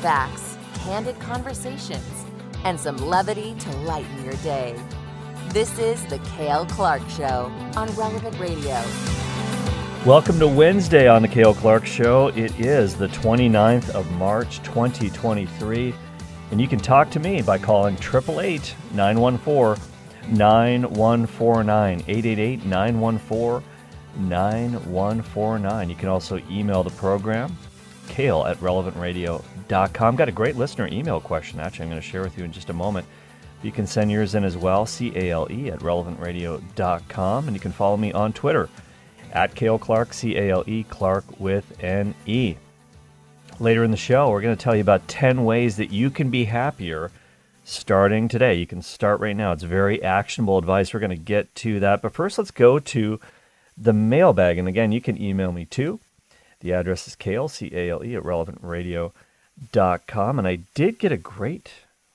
facts, candid conversations, and some levity to lighten your day. This is The Cale Clark Show on Relevant Radio. Welcome to Wednesday on The Cale Clark Show. It is the 29th of March, 2023. And you can talk to me by calling 888 914 9149. 888 914 9149. You can also email the program, cale at relevantradio.com. Got a great listener email question, actually, I'm going to share with you in just a moment. You can send yours in as well, C A L E at relevantradio.com. And you can follow me on Twitter at Cale Clark, C A L E, Clark with an E. Later in the show, we're going to tell you about 10 ways that you can be happier starting today. You can start right now. It's very actionable advice. We're going to get to that. But first, let's go to the mailbag. And again, you can email me too. The address is Cale, C A L E, at relevantradio.com. And I did get a great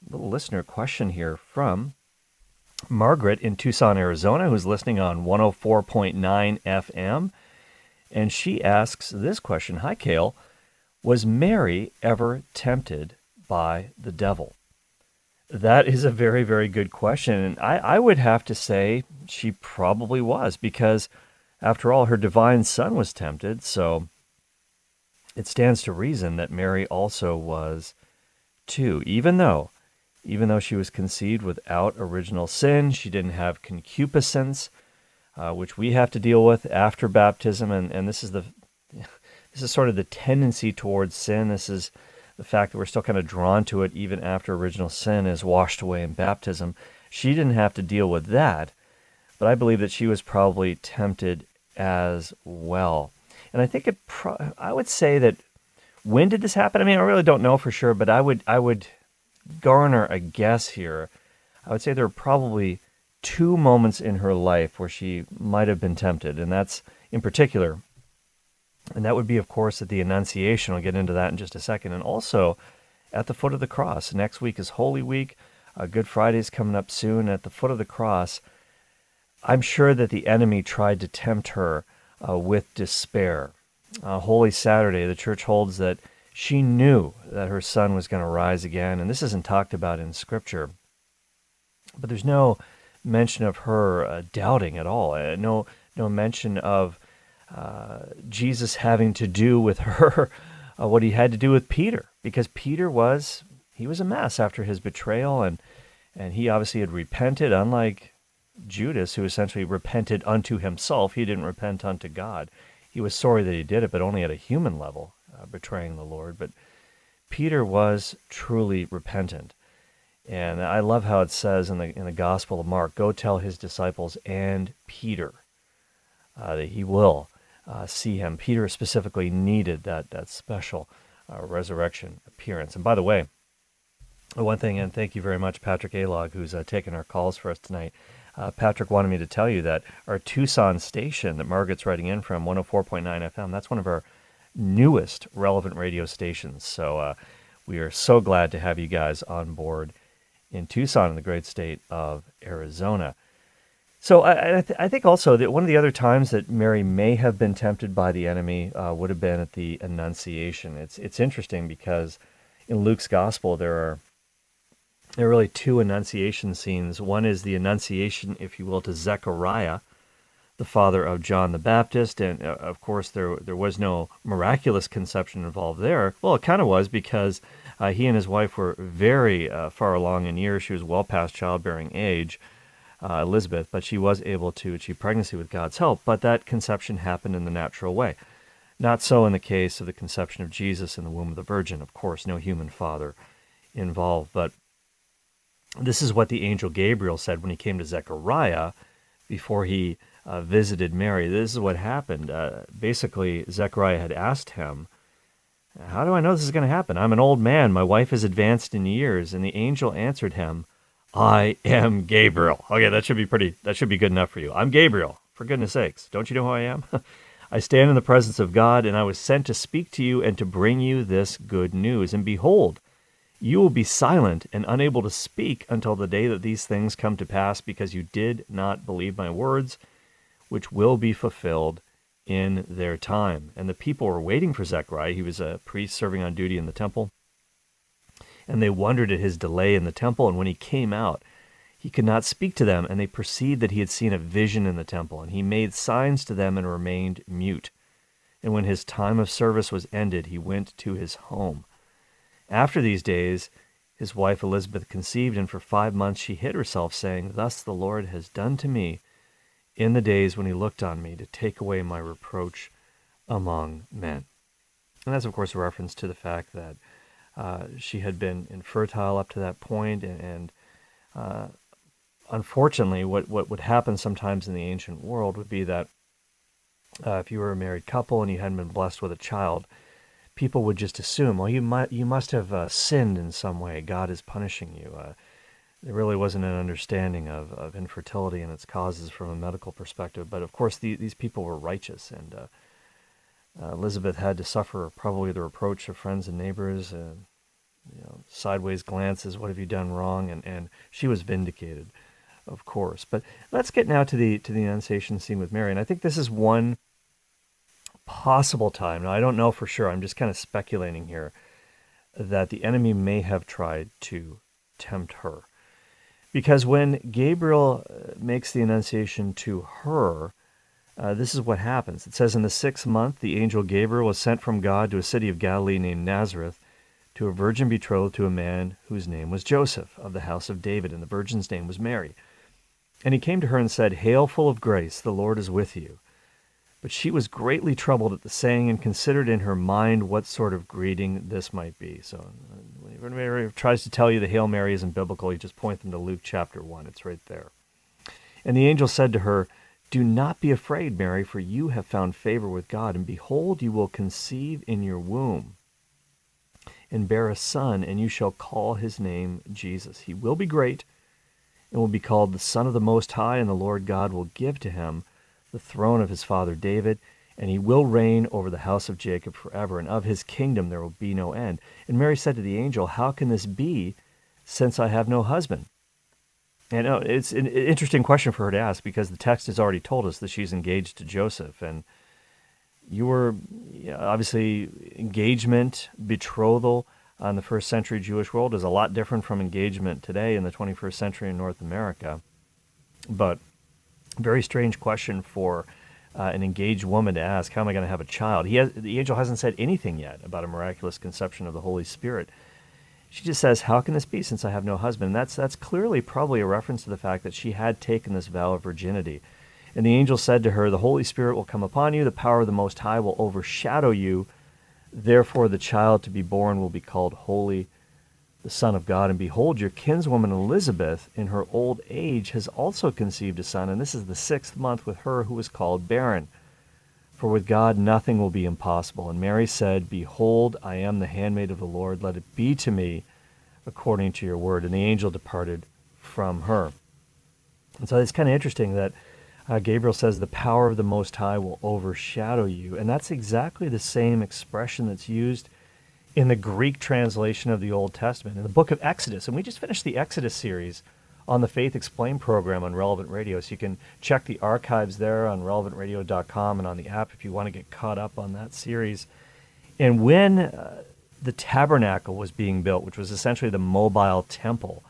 little listener question here from Margaret in Tucson, Arizona, who's listening on 104.9 FM. And she asks this question Hi, Cale. Was Mary ever tempted by the devil? That is a very, very good question. And I, I would have to say she probably was because, after all, her divine son was tempted. So it stands to reason that Mary also was too, even though. Even though she was conceived without original sin, she didn't have concupiscence, uh, which we have to deal with after baptism. And, and this is the this is sort of the tendency towards sin. This is the fact that we're still kind of drawn to it even after original sin is washed away in baptism. She didn't have to deal with that, but I believe that she was probably tempted as well. And I think it. Pro- I would say that when did this happen? I mean, I really don't know for sure, but I would I would garner a guess here. I would say there are probably two moments in her life where she might have been tempted, and that's in particular and that would be, of course, at the Annunciation. I'll get into that in just a second. And also at the foot of the cross. Next week is Holy Week. Uh, Good Friday is coming up soon. At the foot of the cross, I'm sure that the enemy tried to tempt her uh, with despair. Uh, Holy Saturday, the church holds that she knew that her son was going to rise again. And this isn't talked about in Scripture. But there's no mention of her uh, doubting at all. Uh, no, no mention of uh, Jesus having to do with her uh, what he had to do with Peter, because Peter was he was a mess after his betrayal, and and he obviously had repented, unlike Judas, who essentially repented unto himself. He didn't repent unto God. He was sorry that he did it, but only at a human level, uh, betraying the Lord. But Peter was truly repentant. And I love how it says in the in the Gospel of Mark, "Go tell his disciples and Peter uh, that he will uh, see him. Peter specifically needed that that special uh, resurrection appearance. And by the way, one thing, and thank you very much, Patrick Alog, who's uh, taking our calls for us tonight. Uh, Patrick wanted me to tell you that our Tucson station that Margaret's writing in from 104.9 FM, that's one of our newest relevant radio stations. So uh, we are so glad to have you guys on board in Tucson in the great state of Arizona. So I, I, th- I, think also that one of the other times that Mary may have been tempted by the enemy uh, would have been at the Annunciation. It's it's interesting because in Luke's Gospel there are there are really two Annunciation scenes. One is the Annunciation, if you will, to Zechariah, the father of John the Baptist, and uh, of course there there was no miraculous conception involved there. Well, it kind of was because uh, he and his wife were very uh, far along in years. She was well past childbearing age uh, Elizabeth, but she was able to achieve pregnancy with God's help. But that conception happened in the natural way. Not so in the case of the conception of Jesus in the womb of the Virgin. Of course, no human father involved. But this is what the angel Gabriel said when he came to Zechariah before he uh, visited Mary. This is what happened. Uh, basically, Zechariah had asked him, How do I know this is going to happen? I'm an old man. My wife is advanced in years. And the angel answered him, I am Gabriel. Okay, that should be pretty, that should be good enough for you. I'm Gabriel, for goodness sakes. Don't you know who I am? I stand in the presence of God, and I was sent to speak to you and to bring you this good news. And behold, you will be silent and unable to speak until the day that these things come to pass, because you did not believe my words, which will be fulfilled in their time. And the people were waiting for Zechariah. He was a priest serving on duty in the temple. And they wondered at his delay in the temple, and when he came out, he could not speak to them, and they perceived that he had seen a vision in the temple, and he made signs to them and remained mute. And when his time of service was ended, he went to his home. After these days, his wife Elizabeth conceived, and for five months she hid herself, saying, Thus the Lord has done to me in the days when he looked on me to take away my reproach among men. And that's, of course, a reference to the fact that uh, she had been infertile up to that point, and, and uh, unfortunately, what, what would happen sometimes in the ancient world would be that uh, if you were a married couple and you hadn't been blessed with a child, people would just assume, well, you might you must have uh, sinned in some way. God is punishing you. Uh, there really wasn't an understanding of, of infertility and its causes from a medical perspective. But of course, the, these people were righteous, and uh, uh, Elizabeth had to suffer probably the reproach of friends and neighbors, uh, you know, sideways glances. What have you done wrong? And and she was vindicated of course. But let's get now to the to the Annunciation scene with Mary, and I think this is one possible time. Now I don't know for sure. I'm just kind of speculating here that the enemy may have tried to tempt her, because when Gabriel uh, makes the Annunciation to her. Uh, this is what happens. It says, In the sixth month, the angel Gabriel was sent from God to a city of Galilee named Nazareth to a virgin betrothed to a man whose name was Joseph of the house of David, and the virgin's name was Mary. And he came to her and said, Hail, full of grace, the Lord is with you. But she was greatly troubled at the saying and considered in her mind what sort of greeting this might be. So uh, when Mary tries to tell you the Hail Mary isn't biblical, you just point them to Luke chapter 1. It's right there. And the angel said to her, Do not be afraid, Mary, for you have found favor with God. And behold, you will conceive in your womb and bear a son, and you shall call his name Jesus. He will be great and will be called the Son of the Most High, and the Lord God will give to him the throne of his father David, and he will reign over the house of Jacob forever, and of his kingdom there will be no end. And Mary said to the angel, How can this be, since I have no husband? And oh, it's an interesting question for her to ask because the text has already told us that she's engaged to Joseph. And you were obviously engagement, betrothal, in the first century Jewish world is a lot different from engagement today in the 21st century in North America. But very strange question for uh, an engaged woman to ask, how am I going to have a child? He has, the angel hasn't said anything yet about a miraculous conception of the Holy Spirit. She just says, how can this be since I have no husband? And that's, that's clearly probably a reference to the fact that she had taken this vow of virginity. And the angel said to her, the Holy Spirit will come upon you, the power of the Most High will overshadow you, Therefore, the child to be born will be called Holy, the Son of God. And behold, your kinswoman Elizabeth, in her old age, has also conceived a son, and this is the sixth month with her who is called barren. For with God nothing will be impossible. And Mary said, Behold, I am the handmaid of the Lord. Let it be to me according to your word. And the angel departed from her. And so it's kind of interesting that uh, Gabriel says, The power of the Most High will overshadow you. And that's exactly the same expression that's used in the Greek translation of the Old Testament, in the book of Exodus. And we just finished the Exodus series on the Faith Explained program on Relevant Radio. So you can check the archives there on relevantradio.com and on the app if you want to get caught up on that series. And when uh, the tabernacle was being built, which was essentially the mobile temple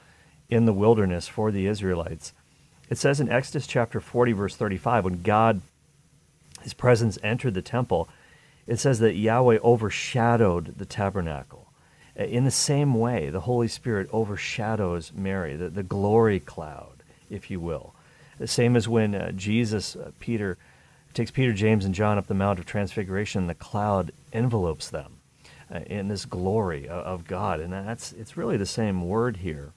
in the wilderness for the Israelites, it says in Exodus chapter 40, verse 35, when God, his presence entered the temple, it says that Yahweh overshadowed the tabernacle. In the same way, the Holy Spirit overshadows Mary, the, the glory cloud, if you will. The same as when uh, Jesus, uh, Peter, takes Peter, James, and John up the Mount of Transfiguration, the cloud envelopes them uh, in this glory of, of God. And that's it's really the same word here.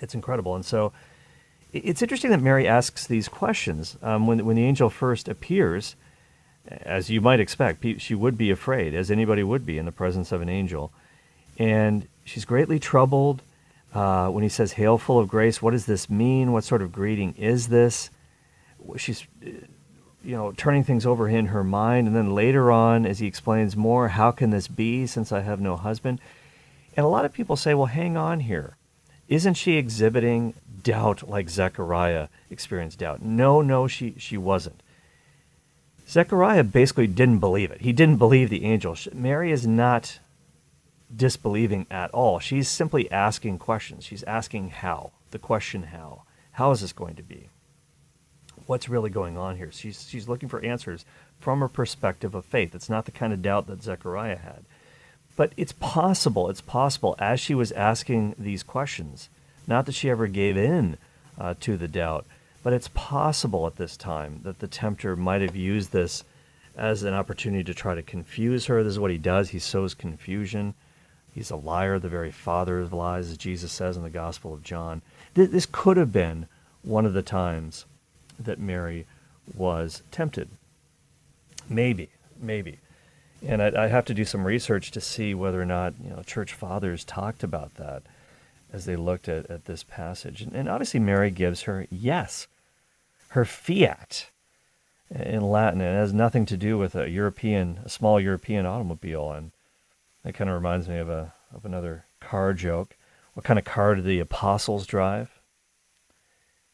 It's incredible. And so it's interesting that Mary asks these questions. Um, when, when the angel first appears, as you might expect, she would be afraid, as anybody would be in the presence of an angel. And she's greatly troubled. Uh, when he says, Hail, full of grace, what does this mean? What sort of greeting is this? She's, uh, you know, turning things over in her mind. And then later on, as he explains more, how can this be since I have no husband? And a lot of people say, well, hang on here. Isn't she exhibiting doubt like Zechariah experienced doubt. No, no, she, she wasn't. Zechariah basically didn't believe it. He didn't believe the angel. Mary is not disbelieving at all. She's simply asking questions. She's asking how. The question how. How is this going to be? What's really going on here? She's, she's looking for answers from a perspective of faith. It's not the kind of doubt that Zechariah had. But it's possible, it's possible, as she was asking these questions, not that she ever gave in uh, to the doubt, but it's possible at this time that the tempter might have used this as an opportunity to try to confuse her. This is what he does. He sows confusion. He's a liar, the very father of lies, as Jesus says in the Gospel of John. This could have been one of the times that Mary was tempted. Maybe, maybe. And I, I have to do some research to see whether or not you know church fathers talked about that as they looked at, at this passage. And, and obviously, Mary gives her yes her fiat in Latin. It has nothing to do with a European, a small European automobile. And that kind of reminds me of a of another car joke. What kind of car do the apostles drive?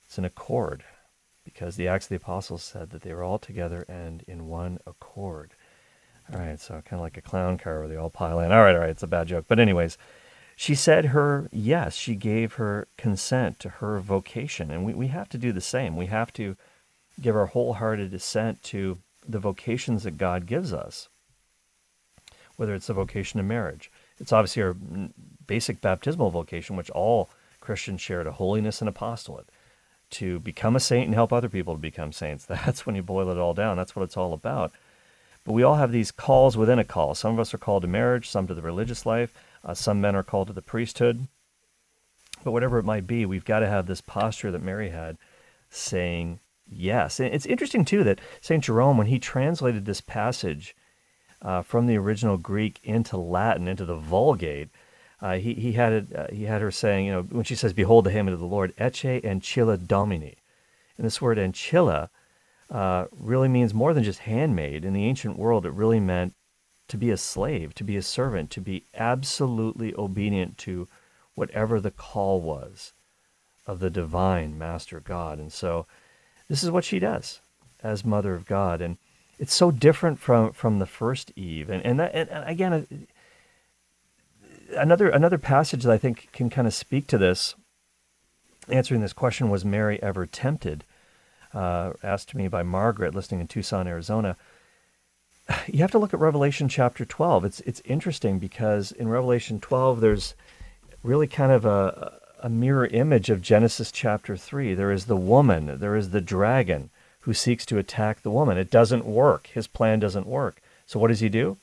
It's an accord, because the Acts of the Apostles said that they were all together and in one accord. All right, so kind of like a clown car where they all pile in. All right, all right, it's a bad joke. But, anyways, she said her yes, she gave her consent to her vocation. And we, we have to do the same. We have to give our wholehearted assent to the vocations that God gives us, whether it's the vocation of marriage. It's obviously our basic baptismal vocation, which all Christians share to holiness and apostolate. To become a saint and help other people to become saints. That's when you boil it all down. That's what it's all about. But we all have these calls within a call. Some of us are called to marriage, some to the religious life, uh, some men are called to the priesthood. But whatever it might be, we've got to have this posture that Mary had saying yes. And it's interesting, too, that St. Jerome, when he translated this passage uh, from the original Greek into Latin, into the Vulgate, uh, he, he, had it, uh, he had her saying, you know, when she says, Behold the handmaid of the Lord, Ecce ancilla Domini. And this word ancilla uh, really means more than just handmaid. In the ancient world, it really meant to be a slave, to be a servant, to be absolutely obedient to whatever the call was of the divine Master God. And so this is what she does as Mother of God. And it's so different from, from the first Eve. And, and, that, and again, uh, another, another passage that I think can kind of speak to this, answering this question, was Mary ever tempted? Uh, asked me by Margaret, listening in Tucson, Arizona you have to look at Revelation chapter 12. It's it's interesting because in Revelation 12 there's really kind of a a mirror image of Genesis chapter 3. There is the woman, there is the dragon who seeks to attack the woman. It doesn't work. His plan doesn't work. So what does he do?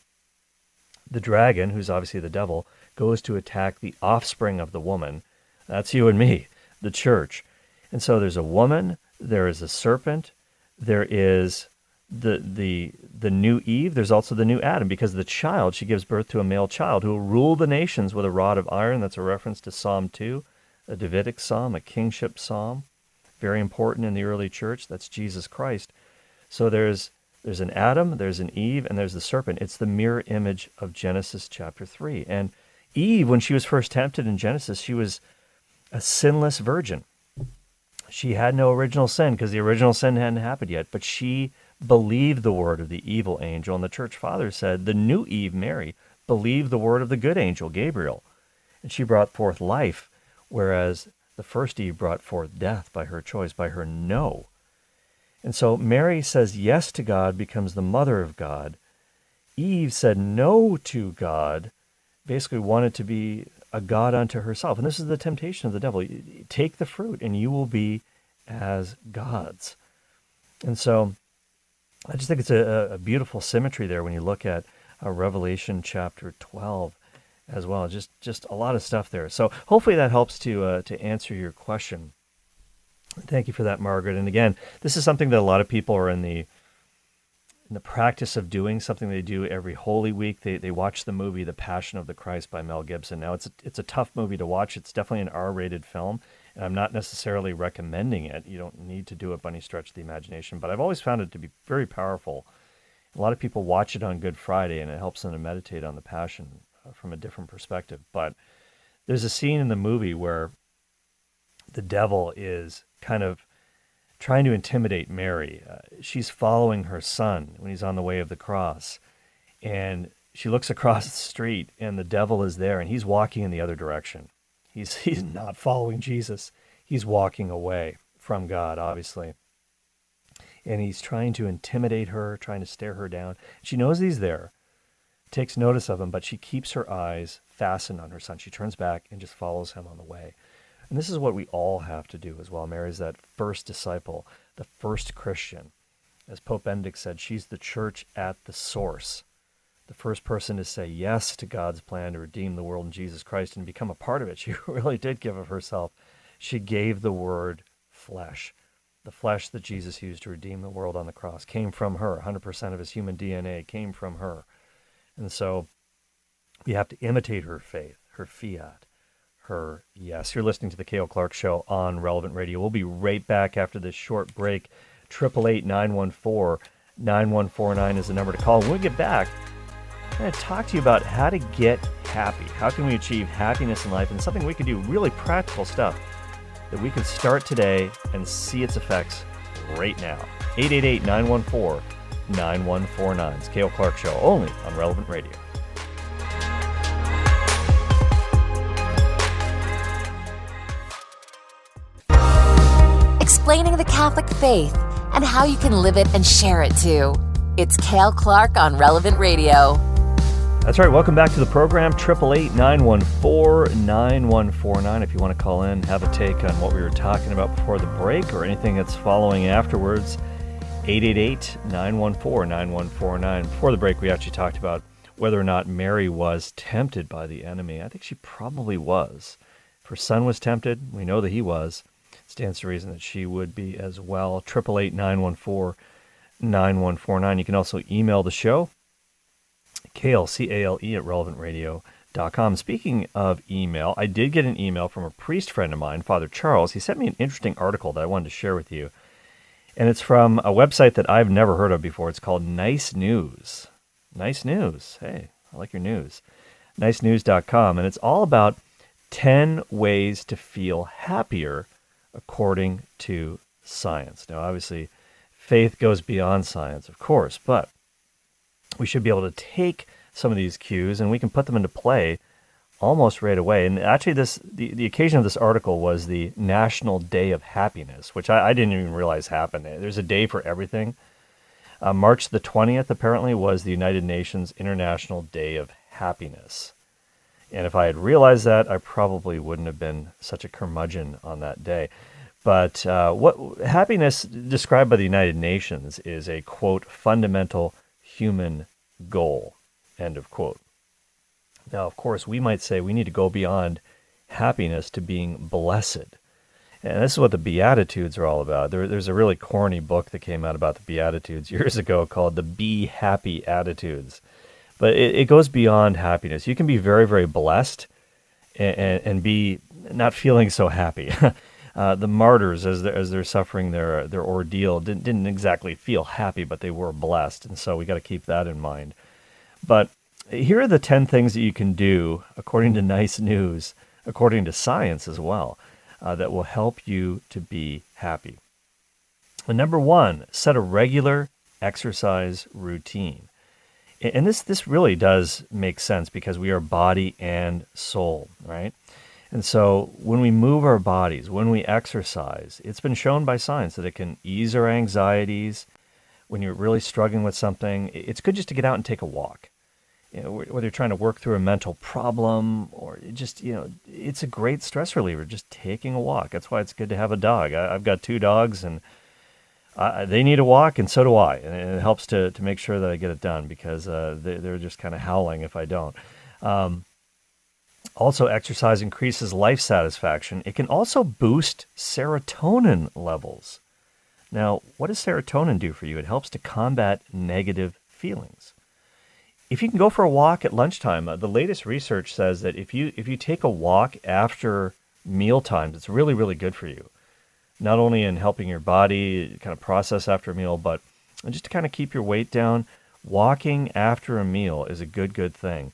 The dragon, who's obviously the devil, goes to attack the offspring of the woman. That's you and me, the church. And so there's a woman, there is a serpent, there is the the the new Eve, there's also the new Adam because the child she gives birth to a male child who will rule the nations with a rod of iron. That's a reference to Psalm 2, a Davidic psalm, a kingship psalm, very important in the early church. That's Jesus Christ. So there's there's an Adam, there's an Eve, and there's the serpent. It's the mirror image of Genesis chapter 3. And Eve, when she was first tempted in Genesis, she was a sinless virgin. She had no original sin because the original sin hadn't happened yet, but she believed the word of the evil angel. And the church father said, the new Eve, Mary, believed the word of the good angel, Gabriel. And she brought forth life, whereas the first Eve brought forth death by her choice, by her no. And so Mary says yes to God, becomes the mother of God. Eve said no to God, basically wanted to be a God unto herself. And this is the temptation of the devil. Take the fruit and you will be as gods. And so I just think it's a, a beautiful symmetry there when you look at uh, Revelation chapter 12 as well. Just just a lot of stuff there. So hopefully that helps to uh, to answer your question. Thank you for that, Margaret. And again, this is something that a lot of people are in the in the practice of doing something they do every Holy Week. They they watch the movie The Passion of the Christ by Mel Gibson. Now it's a, it's a tough movie to watch. It's definitely an R-rated film, and I'm not necessarily recommending it. You don't need to do it by any stretch of the imagination, but I've always found it to be very powerful. A lot of people watch it on Good Friday, and it helps them to meditate on the Passion uh, from a different perspective. But there's a scene in the movie where the devil is kind of trying to intimidate Mary. Uh, she's following her son when he's on the way of the cross, and she looks across the street and the devil is there and he's walking in the other direction. He's, he's not following Jesus. He's walking away from God, obviously. And he's trying to intimidate her, trying to stare her down. She knows he's there, takes notice of him, but she keeps her eyes fastened on her son. She turns back and just follows him on the way. And this is what we all have to do as well. Mary's that first disciple, the first Christian. As Pope Benedict said, she's the church at the source. The first person to say yes to God's plan to redeem the world in Jesus Christ and become a part of it. She really did give of herself. She gave the word flesh. The flesh that Jesus used to redeem the world on the cross came from her. 100% of his human DNA came from her. And so we have to imitate her faith, her fiat, her yes. You're listening to the Cale Clark Show on Relevant Radio. We'll be right back after this short break. 888 914 9149 is the number to call. When we get back, I'm going to talk to you about how to get happy. How can we achieve happiness in life? And something we can do, really practical stuff that we can start today and see its effects right now. 888 914 9149. It's Cale Clark Show, only on Relevant Radio. Explaining the Catholic faith and how you can live it and share it too. It's Cale Clark on Relevant Radio. That's right. Welcome back to the program. 888 914 9149. If you want to call in, have a take on what we were talking about before the break or anything that's following afterwards. 888 914 9149. Before the break, we actually talked about whether or not Mary was tempted by the enemy. I think she probably was. If her son was tempted, we know that he was. It stands to reason that she would be as well. 888 914 9149. You can also email the show, Cale, C A L E, at relevantradio.com. Speaking of email, I did get an email from a priest friend of mine, Father Charles. He sent me an interesting article that I wanted to share with you and it's from a website that I've never heard of before. It's called Nice News. Nice News. Hey, I like your news. NiceNews.com. And it's all about 10 ways to feel happier according to science. Now, obviously, faith goes beyond science, of course, but we should be able to take some of these cues and we can put them into play almost right away. And actually, this the, the occasion of this article was the National Day of Happiness, which I, I didn't even realize happened. There's a day for everything. Uh, March the 20th, apparently, was the United Nations International Day of Happiness. And if I had realized that, I probably wouldn't have been such a curmudgeon on that day. But uh, what happiness, described by the United Nations, is a quote fundamental human goal. End of quote. Now, of course, we might say we need to go beyond happiness to being blessed. And this is what the Beatitudes are all about. There, there's a really corny book that came out about the Beatitudes years ago called The Be Happy Attitudes. But it, it goes beyond happiness. You can be very, very blessed and, and, and be not feeling so happy. uh, the martyrs, as they're, as they're suffering their, their ordeal, didn't, didn't exactly feel happy, but they were blessed. And so we got to keep that in mind. But here are the 10 things that you can do, according to Nice News, according to science as well, uh, that will help you to be happy. And number one, set a regular exercise routine. And this, this really does make sense because we are body and soul, right? And so when we move our bodies, when we exercise, it's been shown by science that it can ease our anxieties. When you're really struggling with something, it's good just to get out and take a walk you know, whether you're trying to work through a mental problem or just, you know, it's a great stress reliever, just taking a walk. That's why it's good to have a dog. I, have got two dogs and I, they need a walk and so do I. And it helps to, to make sure that I get it done because uh, they, are just kind of howling if I don't. Um, also, exercise increases life satisfaction. It can also boost serotonin levels. Now, what does serotonin do for you? It helps to combat negative feelings if you can go for a walk at lunchtime, uh, the latest research says that if you if you take a walk after meal times, it's really really good for you. Not only in helping your body kind of process after a meal, but just to kind of keep your weight down. Walking after a meal is a good good thing.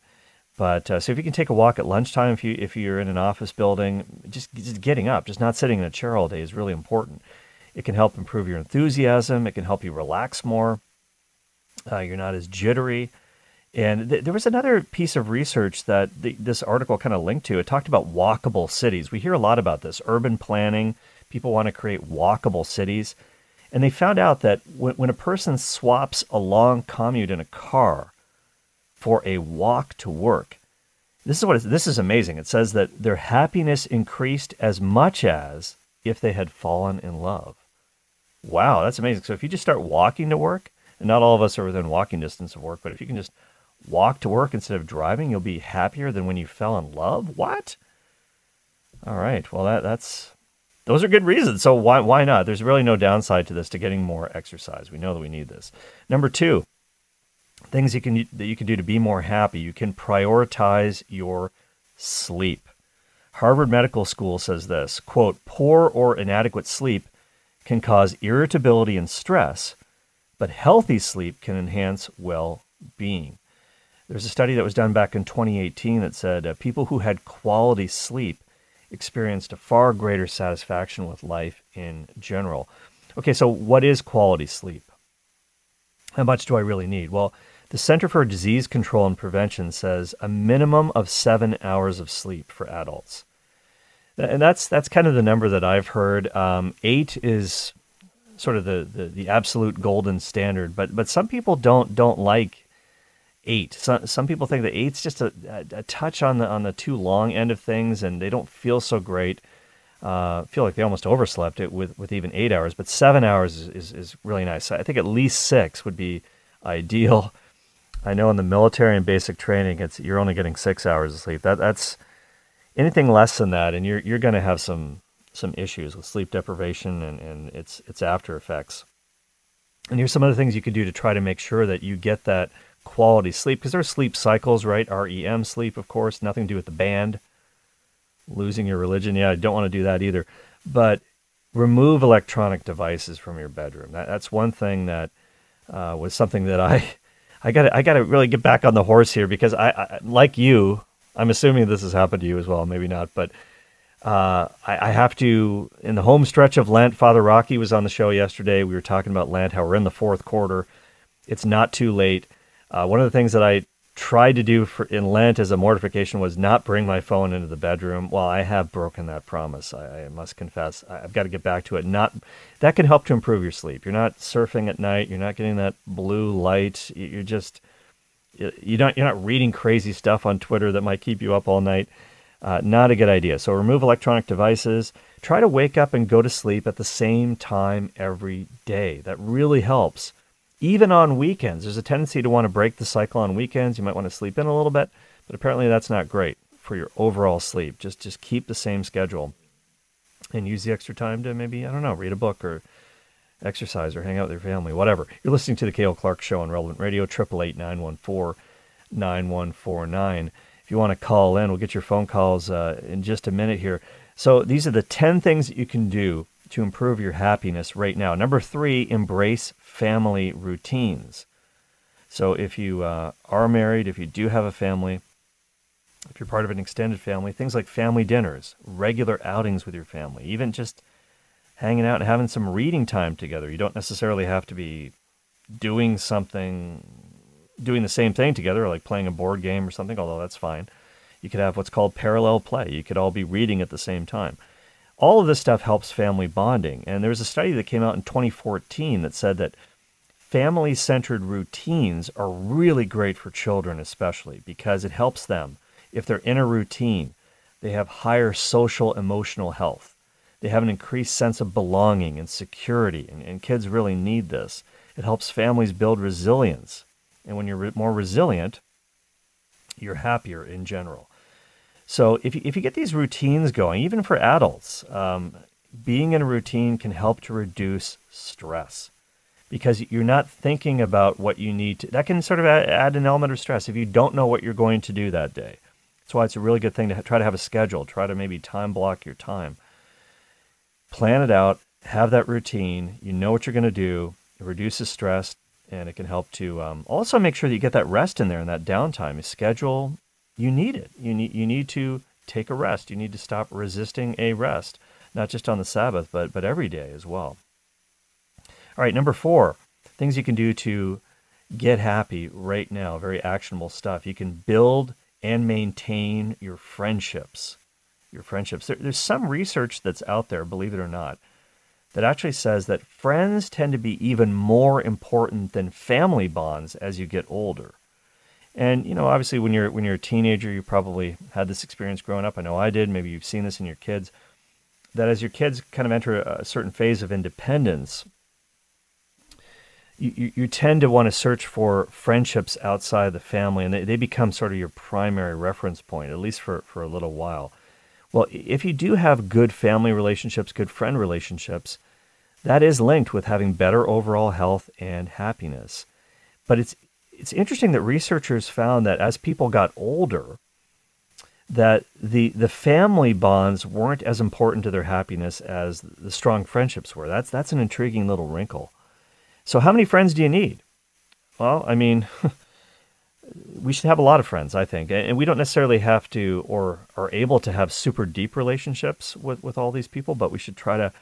But uh, so if you can take a walk at lunchtime, if you if you're in an office building, just just getting up, just not sitting in a chair all day is really important. It can help improve your enthusiasm. It can help you relax more. Uh, you're not as jittery And th- there was another piece of research that the, this article kind of linked to. It talked about walkable cities. We hear a lot about this urban planning. People want to create walkable cities. And they found out that when, when a person swaps a long commute in a car for a walk to work, this is what this is amazing. It says that their happiness increased as much as if they had fallen in love. Wow, that's amazing. So if you just start walking to work, and not all of us are within walking distance of work, but if you can just walk to work instead of driving, you'll be happier than when you fell in love. What? All right. Well, that that's those are good reasons. So why why not? There's really no downside to this to getting more exercise. We know that we need this. Number 2, things you can that you can do to be more happy. You can prioritize your sleep. Harvard Medical School says this, quote, poor or inadequate sleep can cause irritability and stress, but healthy sleep can enhance well-being. There's a study that was done back in 2018 that said uh, people who had quality sleep experienced a far greater satisfaction with life in general. Okay, so what is quality sleep? How much do I really need? Well, the Center for Disease Control and Prevention says a minimum of seven hours of sleep for adults. And that's that's kind of the number that I've heard. Um, eight is sort of the, the, the absolute golden standard, but but some people don't don't like eight. Some some people think that eight's just a, a, a, touch on the on the too long end of things, and they don't feel so great. Uh, feel like they almost overslept it with, with even eight hours, but seven hours is, is, is really nice. I think at least six would be ideal. I know in the military and basic training, it's you're only getting six hours of sleep. That that's anything less than that, and you're you're going to have some some issues with sleep deprivation and, and its its after effects. And here's some other things you could do to try to make sure that you get that quality sleep because there's sleep cycles, right? REM sleep, of course, nothing to do with the band. Losing your religion, yeah, I don't want to do that either. But remove electronic devices from your bedroom. That, that's one thing that uh, was something that I, I got, I got to really get back on the horse here because I, I, like you, I'm assuming this has happened to you as well. Maybe not, but uh, I, I, have to in the home stretch of Lent. Father Rocky was on the show yesterday. We were talking about Lent, how we're in the fourth quarter. It's not too late. Uh, one of the things that I tried to do for, in Lent as a mortification was not bring my phone into the bedroom. Well, I have broken that promise. I, I must confess. I, have got to get back to it. Not that can help to improve your sleep. You're not surfing at night. You're not getting that blue light. You're just you're not you're not reading crazy stuff on Twitter that might keep you up all night. Uh, not a good idea. So remove electronic devices. Try to wake up and go to sleep at the same time every day. That really helps even on weekends. There's a tendency to want to break the cycle on weekends. You might want to sleep in a little bit, but apparently that's not great for your overall sleep. Just just keep the same schedule and use the extra time to maybe, I don't know, read a book or exercise or hang out with your family, whatever. You're listening to the Cale Clark Show on Relevant Radio, 888-914-9149. If you want to call in, we'll get your phone calls uh, in just a minute here. So these are the 10 things that you can do to improve your happiness right now. Number three, embrace family routines. So if you uh, are married, if you do have a family, if you're part of an extended family, things like family dinners, regular outings with your family, even just hanging out and having some reading time together. You don't necessarily have to be doing something, doing the same thing together, like playing a board game or something, although that's fine. You could have what's called parallel play. You could all be reading at the same time all of this stuff helps family bonding. And there was a study that came out in 2014 that said that family centered routines are really great for children, especially because it helps them. If they're in a routine, they have higher social emotional health. They have an increased sense of belonging and security, and, and kids really need this. It helps families build resilience. And when you're re- more resilient, you're happier in general. So if you, if you get these routines going, even for adults, um, being in a routine can help to reduce stress because you're not thinking about what you need to. That can sort of add, add an element of stress if you don't know what you're going to do that day. That's why it's a really good thing to ha- try to have a schedule. Try to maybe time block your time. Plan it out. Have that routine. You know what you're going to do. It reduces stress, and it can help to um, also make sure that you get that rest in there and that downtime. Schedule you need it. You need you need to take a rest. You need to stop resisting a rest, not just on the Sabbath, but but every day as well. All right, number four, things you can do to get happy right now. Very actionable stuff. You can build and maintain your friendships. Your friendships. There, there's some research that's out there, believe it or not, that actually says that friends tend to be even more important than family bonds as you get older. And you know, obviously, when you're when you're a teenager, you probably had this experience growing up. I know I did. Maybe you've seen this in your kids. That as your kids kind of enter a certain phase of independence, you, you tend to want to search for friendships outside the family, and they, they become sort of your primary reference point, at least for, for a little while. Well, if you do have good family relationships, good friend relationships, that is linked with having better overall health and happiness. But it's it's interesting that researchers found that as people got older, that the the family bonds weren't as important to their happiness as the strong friendships were. That's that's an intriguing little wrinkle. So, how many friends do you need? Well, I mean, we should have a lot of friends, I think. And we don't necessarily have to or are able to have super deep relationships with, with all these people, but we should try to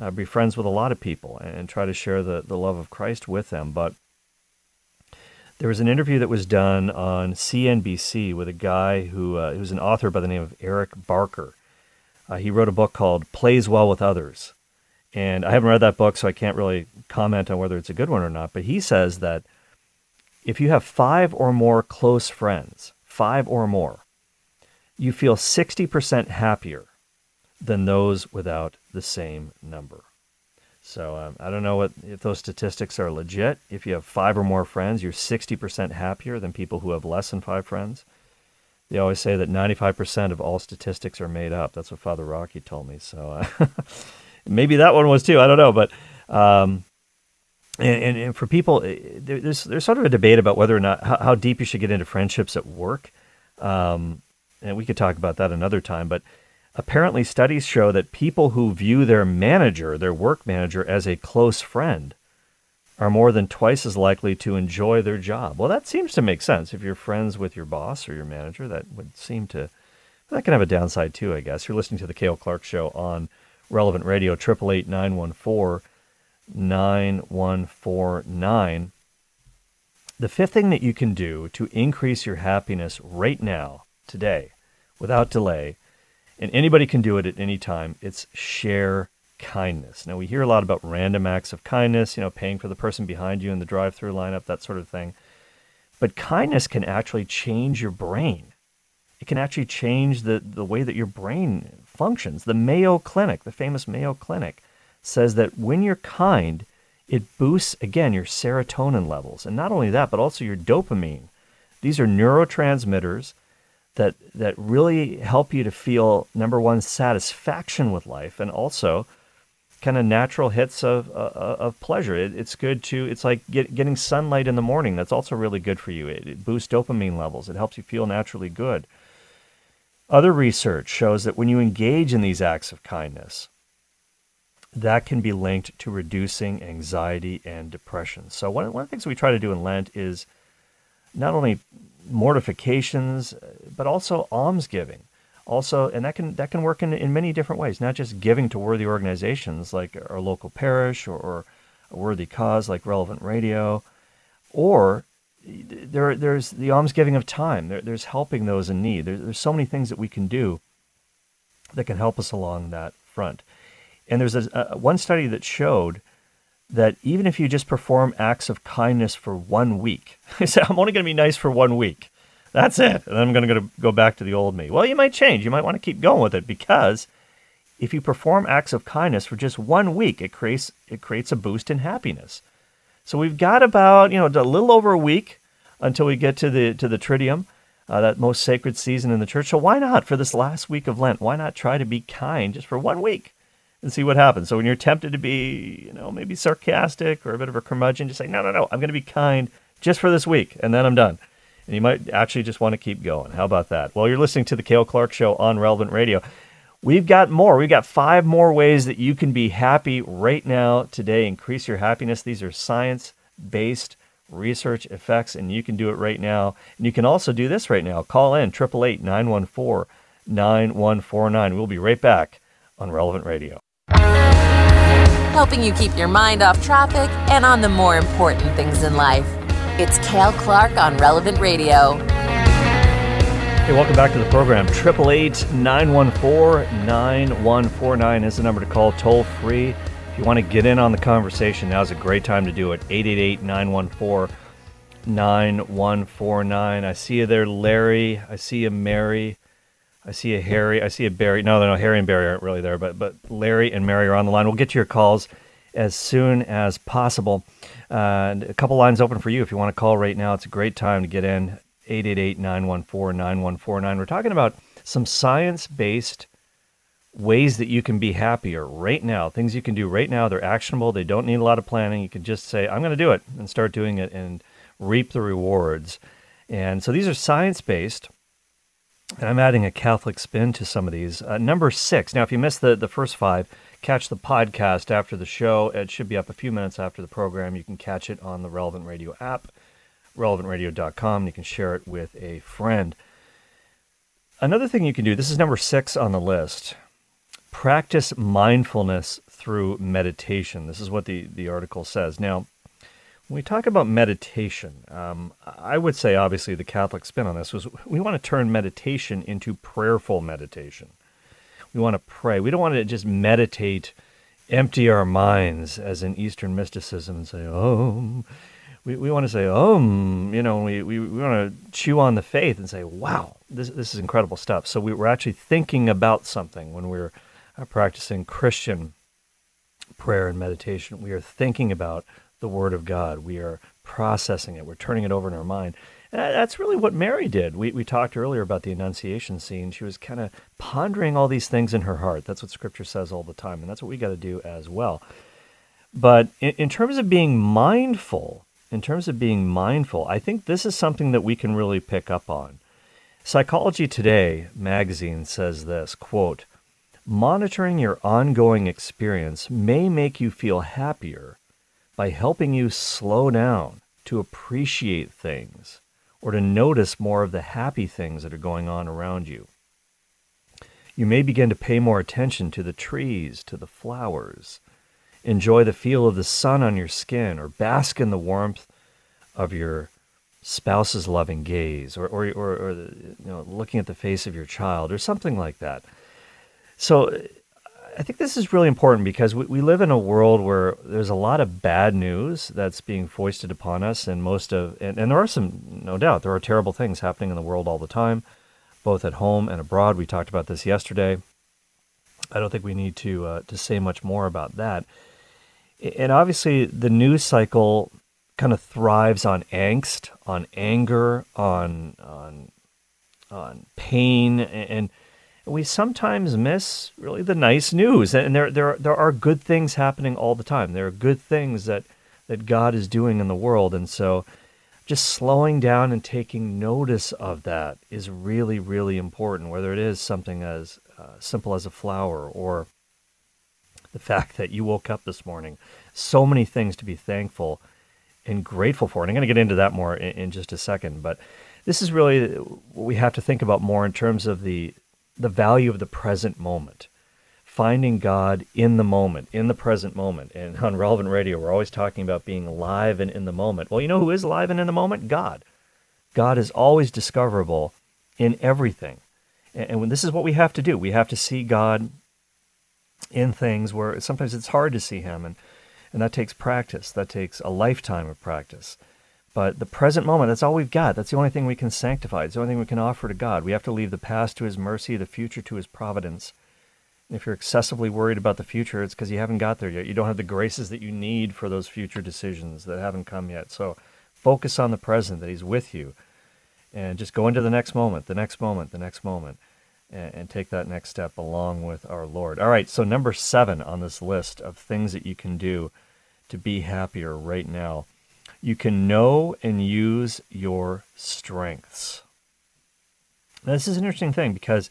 uh, be friends with a lot of people and try to share the, the love of Christ with them. But there was an interview that was done on CNBC with a guy who, uh, who's an author by the name of Eric Barker. Uh, he wrote a book called Plays Well with Others. And I haven't read that book, so I can't really comment on whether it's a good one or not. But he says that if you have five or more close friends, five or more, you feel 60% happier than those without the same number. So um, I don't know what if those statistics are legit. If you have five or more friends, you're 60% happier than people who have less than five friends. They always say that 95% of all statistics are made up. That's what Father Rocky told me. So uh, maybe that one was too. I don't know, but um, and, and, and, for people, eh, there's there's sort of a debate about whether or not how, how deep you should get into friendships at work, um, and we could talk about that another time. But apparently, studies show that people who view their manager, their work manager, as a close friend, are more than twice as likely to enjoy their job. Well, that seems to make sense. If you're friends with your boss or your manager, that would seem to that can have a downside too, I guess. You're listening to the Cale Clark Show on Relevant Radio, triple eight nine one four. 9149. The fifth thing that you can do to increase your happiness right now, today, without delay, and anybody can do it at any time, it's share kindness. Now, we hear a lot about random acts of kindness, you know, paying for the person behind you in the drive through lineup, that sort of thing. But kindness can actually change your brain. It can actually change the, the way that your brain functions. The Mayo Clinic, the famous Mayo Clinic, says that when you're kind, it boosts, again, your serotonin levels. And not only that, but also your dopamine. These are neurotransmitters that, that really help you to feel, number one, satisfaction with life, and also kind of natural hits of, uh, of pleasure. It, it's good to, it's like get, getting sunlight in the morning. That's also really good for you. It, it boosts dopamine levels, it helps you feel naturally good. Other research shows that when you engage in these acts of kindness, that can be linked to reducing anxiety and depression. So, one, one of the things we try to do in Lent is not only mortifications, uh, but also almsgiving. Also, and that can that can work in, in many different ways, not just giving to worthy organizations like our local parish or, or a worthy cause like Relevant Radio, or there, there's the almsgiving of time. There, there's helping those in need. There, there's so many things that we can do that can help us along that front. And there's a, a, one study that showed that even if you just perform acts of kindness for one week, I said, I'm only going to be nice for one week. That's it. And I'm going to go back to the old me. Well, you might change. You might want to keep going with it because if you perform acts of kindness for just one week, it creates it creates a boost in happiness. So we've got about you know a little over a week until we get to the to the Triduum, uh, that most sacred season in the church. So why not for this last week of Lent? Why not try to be kind just for one week? And see what happens. So when you're tempted to be, you know, maybe sarcastic or a bit of a curmudgeon, just say, no, no, no, I'm going to be kind just for this week, and then I'm done. And you might actually just want to keep going. How about that? Well, you're listening to the Cale Clark Show on Relevant Radio. We've got more. We've got five more ways that you can be happy right now, today. Increase your happiness. These are science based research effects, and you can do it right now. And you can also do this right now. Call in 888 914 9149. We'll be right back on Relevant Radio helping you keep your mind off traffic and on the more important things in life. It's Cale Clark on Relevant Radio. Hey, welcome back to the program. 888 914 9149 is the number to call toll free. If you want to get in on the conversation, now's a great time to do it. 888 914 9149. I see you there, Larry. I see you, Mary. I see a Harry. I see a Barry. No, no, no, Harry and Barry aren't really there, but but Larry and Mary are on the line. We'll get to your calls as soon as possible. Uh, a couple lines open for you if you want to call right now. It's a great time to get in. 888-914-9149. We're talking about some science-based ways that you can be happier right now. Things you can do right now. They're actionable. They don't need a lot of planning. You can just say, "I'm going to do it," and start doing it and reap the rewards. And so these are science-based. And I'm adding a Catholic spin to some of these. Uh, number six. Now, if you missed the, the first five, catch the podcast after the show. It should be up a few minutes after the program. You can catch it on the Relevant Radio app, relevantradio.com. You can share it with a friend. Another thing you can do, this is number six on the list practice mindfulness through meditation. This is what the, the article says. Now, when we talk about meditation, um, I would say obviously the Catholic spin on this was we want to turn meditation into prayerful meditation. We want to pray. We don't want to just meditate, empty our minds as in Eastern mysticism and say, oh, we, we want to say, um, you know, we, we, we want to chew on the faith and say, wow, this, this is incredible stuff. So we, we're actually thinking about something when we're uh, practicing Christian prayer and meditation. We are thinking about the Word of God. We are processing it. We're turning it over in our mind. And that's really what Mary did. We, we talked earlier about the Annunciation scene. She was kind of pondering all these things in her heart. That's what Scripture says all the time, and that's what we got to do as well. But in, in terms of being mindful, in terms of being mindful, I think this is something that we can really pick up on. Psychology Today magazine says this quote, Monitoring your ongoing experience may make you feel happier by helping you slow down to appreciate things or to notice more of the happy things that are going on around you. You may begin to pay more attention to the trees, to the flowers, enjoy the feel of the sun on your skin, or bask in the warmth of your spouse's loving gaze, or, or, or, or you know, looking at the face of your child, or something like that. So I think this is really important because we, we live in a world where there's a lot of bad news that's being foisted upon us, and most of and, and there are some, no doubt, there are terrible things happening in the world all the time, both at home and abroad. We talked about this yesterday. I don't think we need to uh, to say much more about that. And obviously, the news cycle kind of thrives on angst, on anger, on on on pain, and we sometimes miss really the nice news. And there, there, there are good things happening all the time. There are good things that, that God is doing in the world. And so just slowing down and taking notice of that is really, really important, whether it is something as uh, simple as a flower or the fact that you woke up this morning. So many things to be thankful and grateful for. And I'm going to get into that more in, in just a second. But this is really what we have to think about more in terms of the the value of the present moment. Finding God in the moment, in the present moment. And on Relevant Radio, we're always talking about being alive and in the moment. Well, you know who is alive and in the moment? God. God is always discoverable in everything. And this is what we have to do. We have to see God in things where sometimes it's hard to see Him. And, and that takes practice, that takes a lifetime of practice. But the present moment, that's all we've got. That's the only thing we can sanctify. It's the only thing we can offer to God. We have to leave the past to His mercy, the future to His providence. If you're excessively worried about the future, it's because you haven't got there yet. You don't have the graces that you need for those future decisions that haven't come yet. So focus on the present, that He's with you. And just go into the next moment, the next moment, the next moment, and, and take that next step along with our Lord. All right, so number seven on this list of things that you can do to be happier right now you can know and use your strengths. Now, this is an interesting thing because,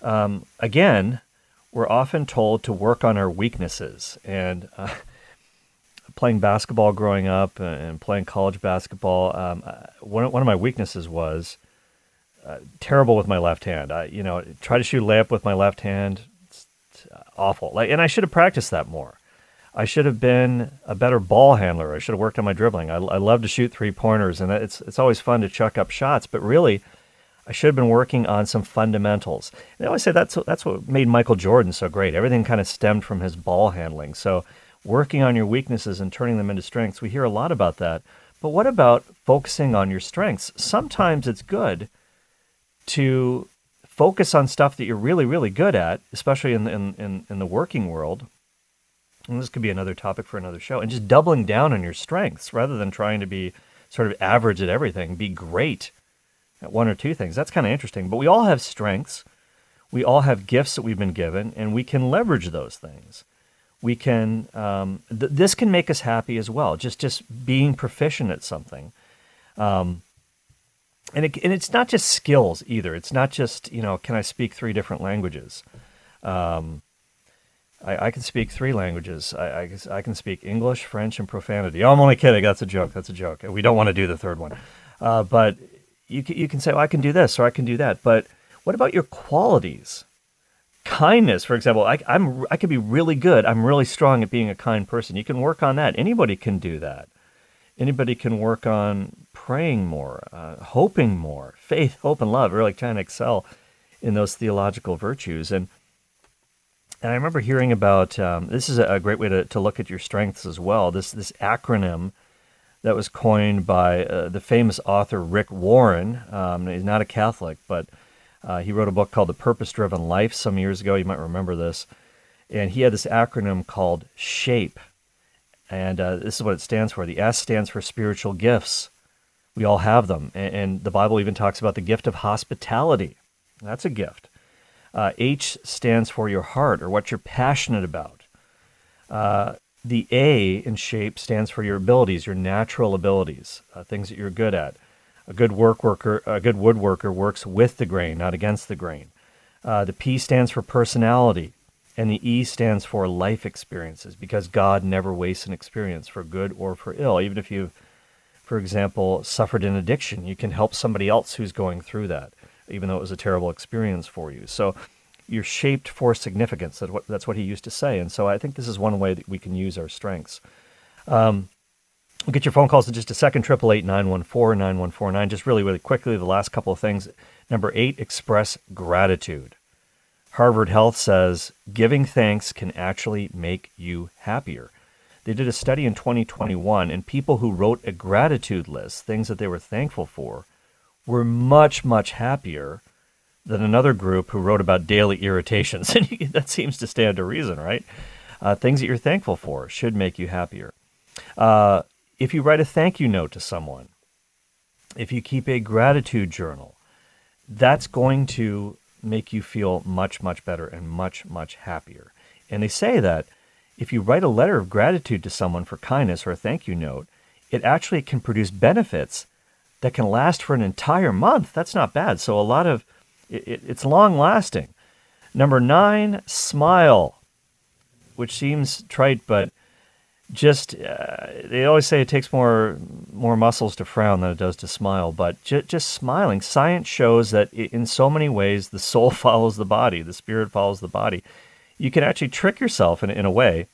um, again, we're often told to work on our weaknesses. And uh, playing basketball growing up and playing college basketball, um, uh, one, one of my weaknesses was uh, terrible with my left hand. I, you know, try to shoot layup with my left hand, it's, it's awful. Like, and I should have practiced that more. I should have been a better ball handler. I should have worked on my dribbling. I, I love to shoot three pointers, and it's it's always fun to chuck up shots. But really, I should have been working on some fundamentals. And I always say that's that's what made Michael Jordan so great. Everything kind of stemmed from his ball handling. So working on your weaknesses and turning them into strengths. We hear a lot about that. But what about focusing on your strengths? Sometimes it's good to focus on stuff that you're really, really good at, especially in, in, in, in the working world. And this could be another topic for another show. And just doubling down on your strengths rather than trying to be sort of average at everything. Be great at one or two things. That's kind of interesting. But we all have strengths. We all have gifts that we've been given, and we can leverage those things we can um, th- this can make us happy as well just just being proficient at something um, and, it, and it's not just skills either it's not just you know can i speak three different languages um, I, I, can speak three languages I, I, I, can speak english french and profanity oh, i'm only kidding that's a joke that's a joke we don't want to do the third one uh, but you, you can say well, i can do this or i can do that but what about your qualities kindness, for example, I, I'm I can be really good. I'm really strong at being a kind person. You can work on that. Anybody can do that. Anybody can work on praying more, uh, hoping more, faith, hope, and love. Really trying to excel in those theological virtues. And and I remember hearing about um, this is a great way to, to look at your strengths as well. This this acronym that was coined by uh, the famous author Rick Warren. Um, he's not a Catholic, but uh, he wrote a book called The Purpose Driven Life some years ago. You might remember this. And he had this acronym called SHAPE. And uh, this is what it stands for. The S stands for spiritual gifts. We all have them. And, and the Bible even talks about the gift of hospitality. That's a gift. Uh, H stands for your heart or what you're passionate about. Uh, the A in SHAPE stands for your abilities, your natural abilities, uh, things that you're good at. A good work worker, a good woodworker works with the grain, not against the grain. Uh, the P stands for personality, and the E stands for life experiences, because God never wastes an experience for good or for ill. Even if you, for example, suffered an addiction, you can help somebody else who's going through that, even though it was a terrible experience for you. So you're shaped for significance. That's what, that's what he used to say. And so I think this is one way that we can use our strengths. Um, We'll get your phone calls in just a second. Triple eight nine one four nine one four nine. Just really, really quickly, the last couple of things. Number eight, express gratitude. Harvard Health says giving thanks can actually make you happier. They did a study in 2021, and people who wrote a gratitude list, things that they were thankful for, were much, much happier than another group who wrote about daily irritations. And that seems to stand to reason, right? Uh, things that you're thankful for should make you happier. Uh, if you write a thank you note to someone, if you keep a gratitude journal, that's going to make you feel much, much better and much, much happier. And they say that if you write a letter of gratitude to someone for kindness or a thank you note, it actually can produce benefits that can last for an entire month. That's not bad. So a lot of it, it's long lasting. Number nine, smile, which seems trite, but just uh, they always say it takes more more muscles to frown than it does to smile but ju- just smiling science shows that in so many ways the soul follows the body the spirit follows the body you can actually trick yourself in, in a way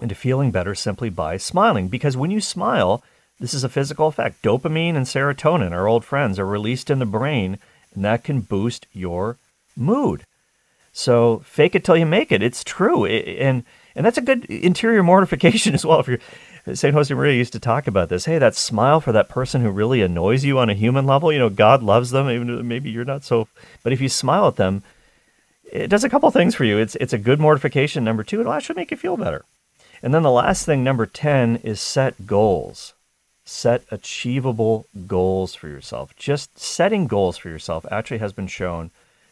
into feeling better simply by smiling because when you smile this is a physical effect dopamine and serotonin our old friends are released in the brain and that can boost your mood so fake it till you make it it's true it, and and that's a good interior mortification as well. If you're St. Josemaria used to talk about this. Hey, that smile for that person who really annoys you on a human level, you know, God loves them, even maybe you're not so. But if you smile at them, it does a couple things for you. It's it's a good mortification. Number two, it'll actually make you feel better. And then the last thing, number ten, is set goals. Set achievable goals for yourself. Just setting goals for yourself actually has been shown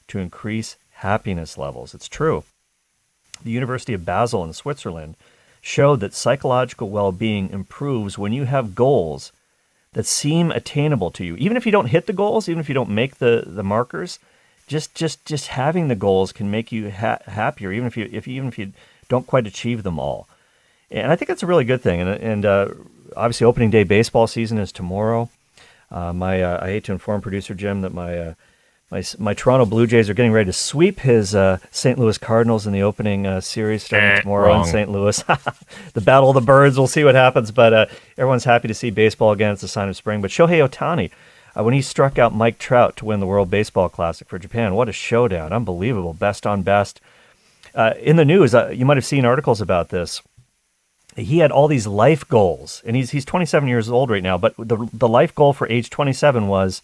to increase happiness levels. It's true the University of Basel in Switzerland showed that psychological well being improves when you have goals that seem attainable to you. Even if you don't hit the goals, even if you don't make the, the markers, just just just having the goals can make you ha- happier, even if you if even if you don't quite achieve them all. And I think that's a really good thing. And, and uh, obviously, opening day baseball season is tomorrow. Uh, my uh, I hate to inform producer Jim that my uh, my my Toronto Blue Jays are getting ready to sweep his uh, St. Louis Cardinals in the opening uh, series starting Eh, tomorrow wrong. in St. Louis. the Battle of the Birds. We'll see what happens, but uh, everyone's happy to see baseball again. It's a sign of spring. But Shohei Ohtani, uh, when he struck out Mike Trout to win the World Baseball Classic for Japan, what a showdown! Unbelievable, best on best. Uh, in the news, uh, you might have seen articles about this. He had all these life goals, and he's he's 27 years old right now. But the the life goal for age 27 was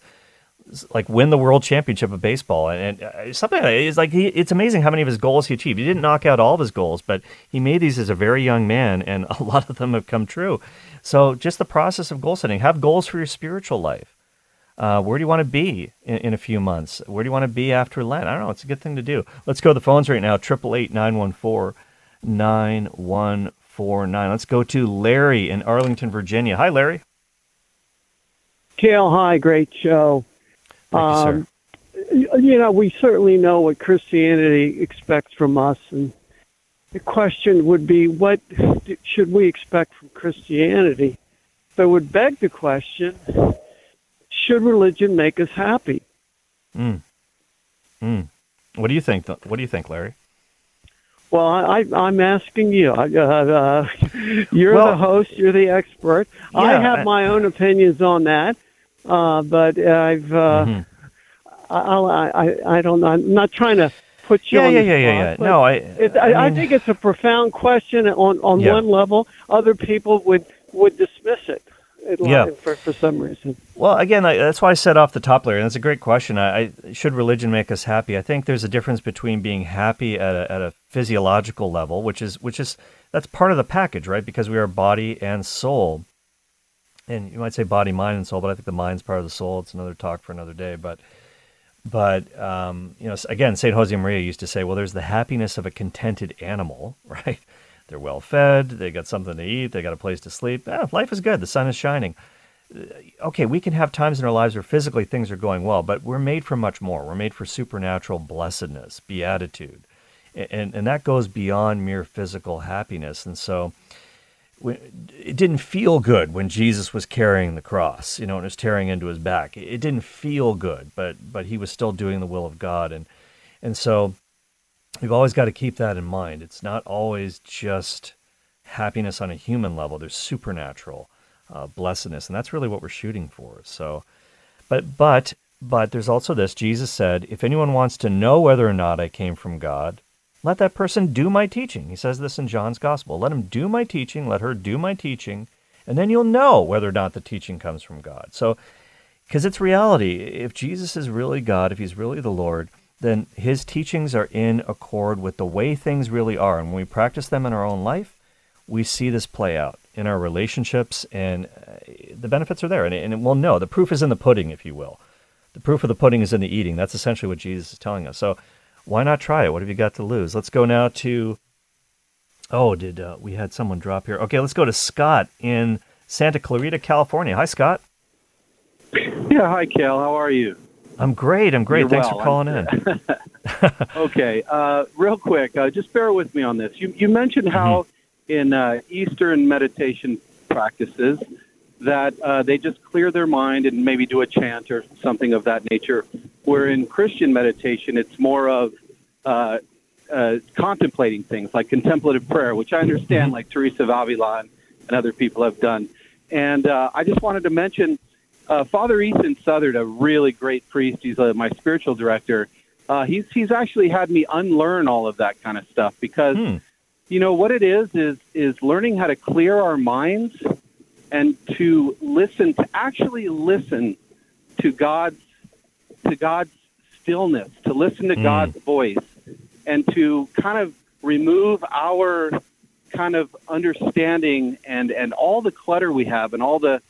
like win the world championship of baseball. And, and uh, something is like he, it's amazing how many of his goals he achieved. He didn't knock out all of his goals but he made these as a very young man and a lot of them have come true. So just the process of goal setting have goals for your spiritual life. Uh, where do you want to be in, in a few months? Where do you want to be after lent? I don't know it's a good thing to do. Let's go to the phones right now 888-914-9149 let's go to larry in arlington virginia hi larry Cale, hi, great show. Thank you, sir. Um, you know, we certainly know what Christianity expects from us, and the question would be, what should we expect from Christianity? So it would beg the question: Should religion make us happy? Mm. Mm. What do you think? th- What do you think, Larry? Well, I, I, I'm asking you. Uh, uh, you're Well- the host. You're the expert. I have my own opinions on that, uh, but I've. Uh, Mhm. I, I, I, I don't know. I'm not trying to put you Yeah, on yeah, the yeah, yeah, yeah. No, I. It, I, I mean, think it's a profound question. On on Yeah. one level, other people would would dismiss it. It Yeah. For for some reason. Well, again, I, that's why I said off the top, Larry. And that's a great question. I, I should religion make us happy? I think there's a difference between being happy at a, at a physiological level, which is which is that's part of the package, right? Because we are body and soul. And you might say body, mind, and soul, but I think the mind's part of the soul. It's another talk for another day. But but um, you know, again, Saint Josemaria used to say, well, there's the happiness of a contented animal, right? They're well fed, they got something to eat, they got a place to sleep. Ah, life is good. The sun is shining okay, we can have times in our lives where physically things are going well, but we're made for much more. We're made for supernatural blessedness, beatitude, and and that goes beyond mere physical happiness. And so, it didn't feel good when Jesus was carrying the cross, you know, and was tearing into his back. It didn't feel good, but but he was still doing the will of God, and and so we've always got to keep that in mind. It's not always just happiness on a human level. There's supernatural uh, blessedness, and that's really what we're shooting for. So, but but but there's also this. Jesus said, "If anyone wants to know whether or not I came from God, let that person do my teaching." He says this in John's Gospel. Let him do my teaching. Let her do my teaching, and then you'll know whether or not the teaching comes from God. So, because it's reality. If Jesus is really God, if He's really the Lord, then His teachings are in accord with the way things really are, and when we practice them in our own life we see this play out in our relationships, and uh, the benefits are there. And, and we'll know the proof is in the pudding, if you will. The proof of the pudding is in the eating. That's essentially what Jesus is telling us. So why not try it? What have you got to lose? Let's go now to. Oh, did uh, we had someone drop here? Okay, let's go to Scott in Santa Clarita, California. Hi, Scott. Yeah, hi, Cal. How are you? I'm great. I'm great. You're Thanks well. for calling in. Okay, uh, real quick, uh, just bear with me on this. You, you mentioned how in uh, Eastern meditation practices that uh, they just clear their mind and maybe do a chant or something of that nature, where in Christian meditation it's more of uh, uh, contemplating things like contemplative prayer, which I understand, like Teresa of Avila and, and other people have done. And uh, I just wanted to mention uh, Father Ethan Southard, a really great priest. He's uh, my spiritual director. Uh, he's he's actually had me unlearn all of that kind of stuff because Hmm. you know what it is is is learning how to clear our minds and to listen to actually listen to God's to God's stillness, to listen to Mm. God's voice, and to kind of remove our kind of understanding and and all the clutter we have and all the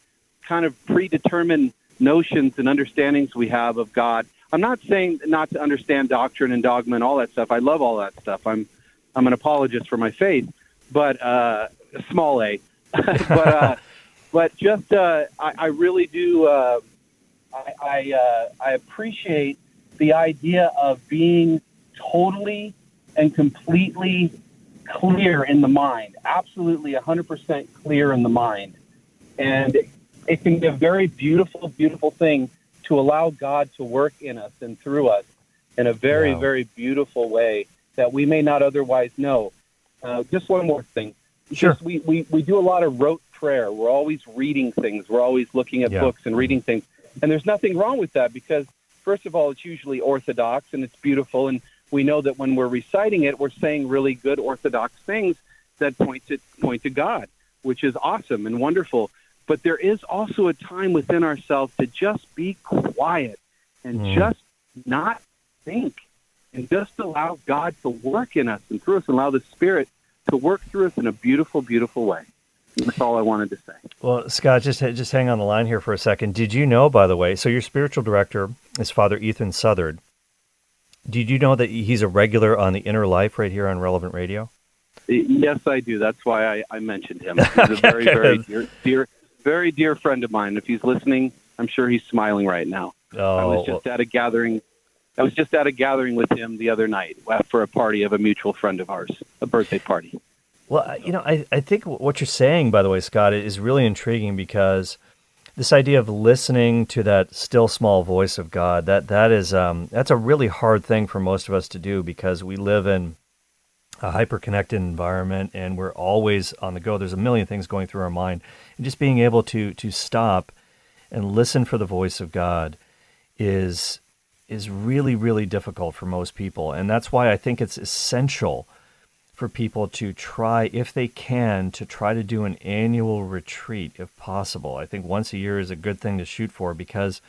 kind of predetermined notions and understandings we have of God. I'm not saying not to understand doctrine and dogma and all that stuff. I love all that stuff. I'm I'm an apologist for my faith, but uh, small a. but uh, but just uh, I, I really do. Uh, I I, uh, I appreciate the idea of being totally and completely clear in the mind, absolutely 100% clear in the mind, and it can be a very beautiful, beautiful thing to allow God to work in us and through us in a very, wow. very beautiful way that we may not otherwise know. Uh, just one more thing. Sure. Just we, we, we do a lot of rote prayer. We're always reading things. We're always looking at yeah. books and reading things. And there's nothing wrong with that because, first of all, it's usually orthodox and it's beautiful. And we know that when we're reciting it, we're saying really good orthodox things that point to, point to God, which is awesome and wonderful. But there is also a time within ourselves to just be quiet and mm. just not think and just allow God to work in us and through us and allow the Spirit to work through us in a beautiful, beautiful way. That's all I wanted to say. Well, Scott, just just hang on the line here for a second. Did you know, by the way, so your spiritual director is Father Ethan Southard. Did you know that he's a regular on the Inner Life right here on Relevant Radio? Yes, I do. That's why I, I mentioned him. He's a very, very dear, dear, very dear friend of mine. If he's listening, I'm sure he's smiling right now. Oh, I was just at a gathering. I was just at a gathering with him the other night for a party of a mutual friend of ours, a birthday party. Well, you know, I, I think what you're saying, by the way, Scott, is really intriguing because this idea of listening to that still small voice of God that that is um, that's a really hard thing for most of us to do because we live in a hyper connected environment and we're always on the go. There's a million things going through our mind, and just being able to to stop and listen for the voice of God is is really really difficult for most people, and that's why I think it's essential for people to try, if they can, to try to do an annual retreat if possible. I think once a year is a good thing to shoot for because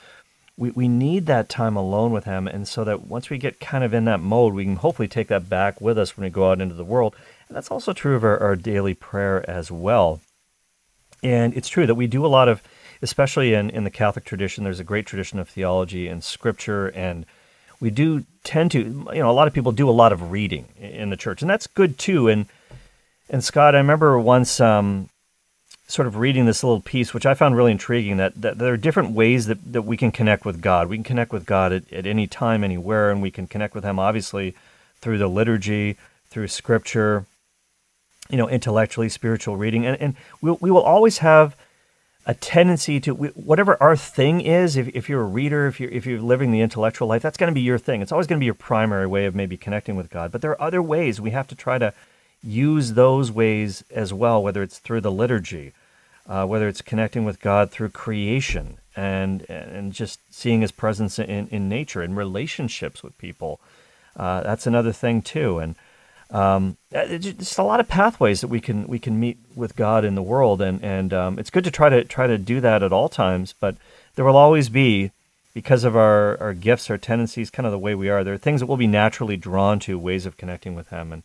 we, we need that time alone with Him. And so that once we get kind of in that mode, we can hopefully take that back with us when we go out into the world. And that's also true of our, our daily prayer as well. And it's true that we do a lot of, especially in, in the Catholic tradition, there's a great tradition of theology and scripture and we do tend to, you know, a lot of people do a lot of reading in the church, and that's good too. And and Scott, I remember once um, sort of reading this little piece, which I found really intriguing. That, that there are different ways that, that we can connect with God. We can connect with God at, at any time, anywhere, and we can connect with Him obviously through the liturgy, through Scripture, you know, intellectually, spiritual reading, and and we we will always have a tendency to whatever our thing is if, if you're a reader if you're if you're living the intellectual life that's going to be your thing it's always going to be your primary way of maybe connecting with god but there are other ways we have to try to use those ways as well whether it's through the liturgy uh, whether it's connecting with god through creation and and just seeing his presence in, in nature and relationships with people uh, that's another thing too and um, just a lot of pathways that we can we can meet with God in the world, and and um, it's good to try to try to do that at all times. But there will always be, because of our our gifts, our tendencies, kind of the way we are. There are things that we'll be naturally drawn to, ways of connecting with Him, and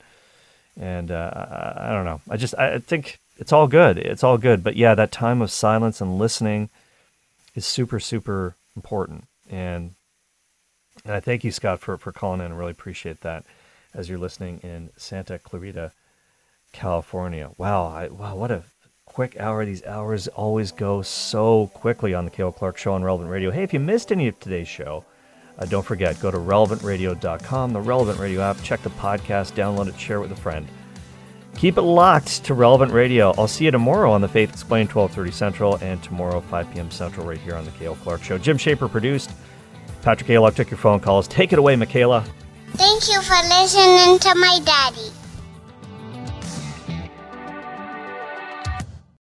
and uh, I, I don't know. I just I think it's all good. It's all good. But yeah, that time of silence and listening is super super important. And and I thank you, Scott, for for calling in. Really appreciate that as you're listening in Santa Clarita, California. Wow, I, wow, what a quick hour. These hours always go so quickly on the Cale Clark Show on Relevant Radio. Hey, if you missed any of today's show, uh, don't forget, go to relevantradio.com, the Relevant Radio app, check the podcast, download it, share it with a friend. Keep it locked to Relevant Radio. I'll see you tomorrow on the Faith Explained, 1230 Central, and tomorrow, 5 p.m. Central, right here on the Cale Clark Show. Jim Shaper produced. Patrick Aylock took your phone calls. Take it away, Michaela. Thank you for listening to my daddy.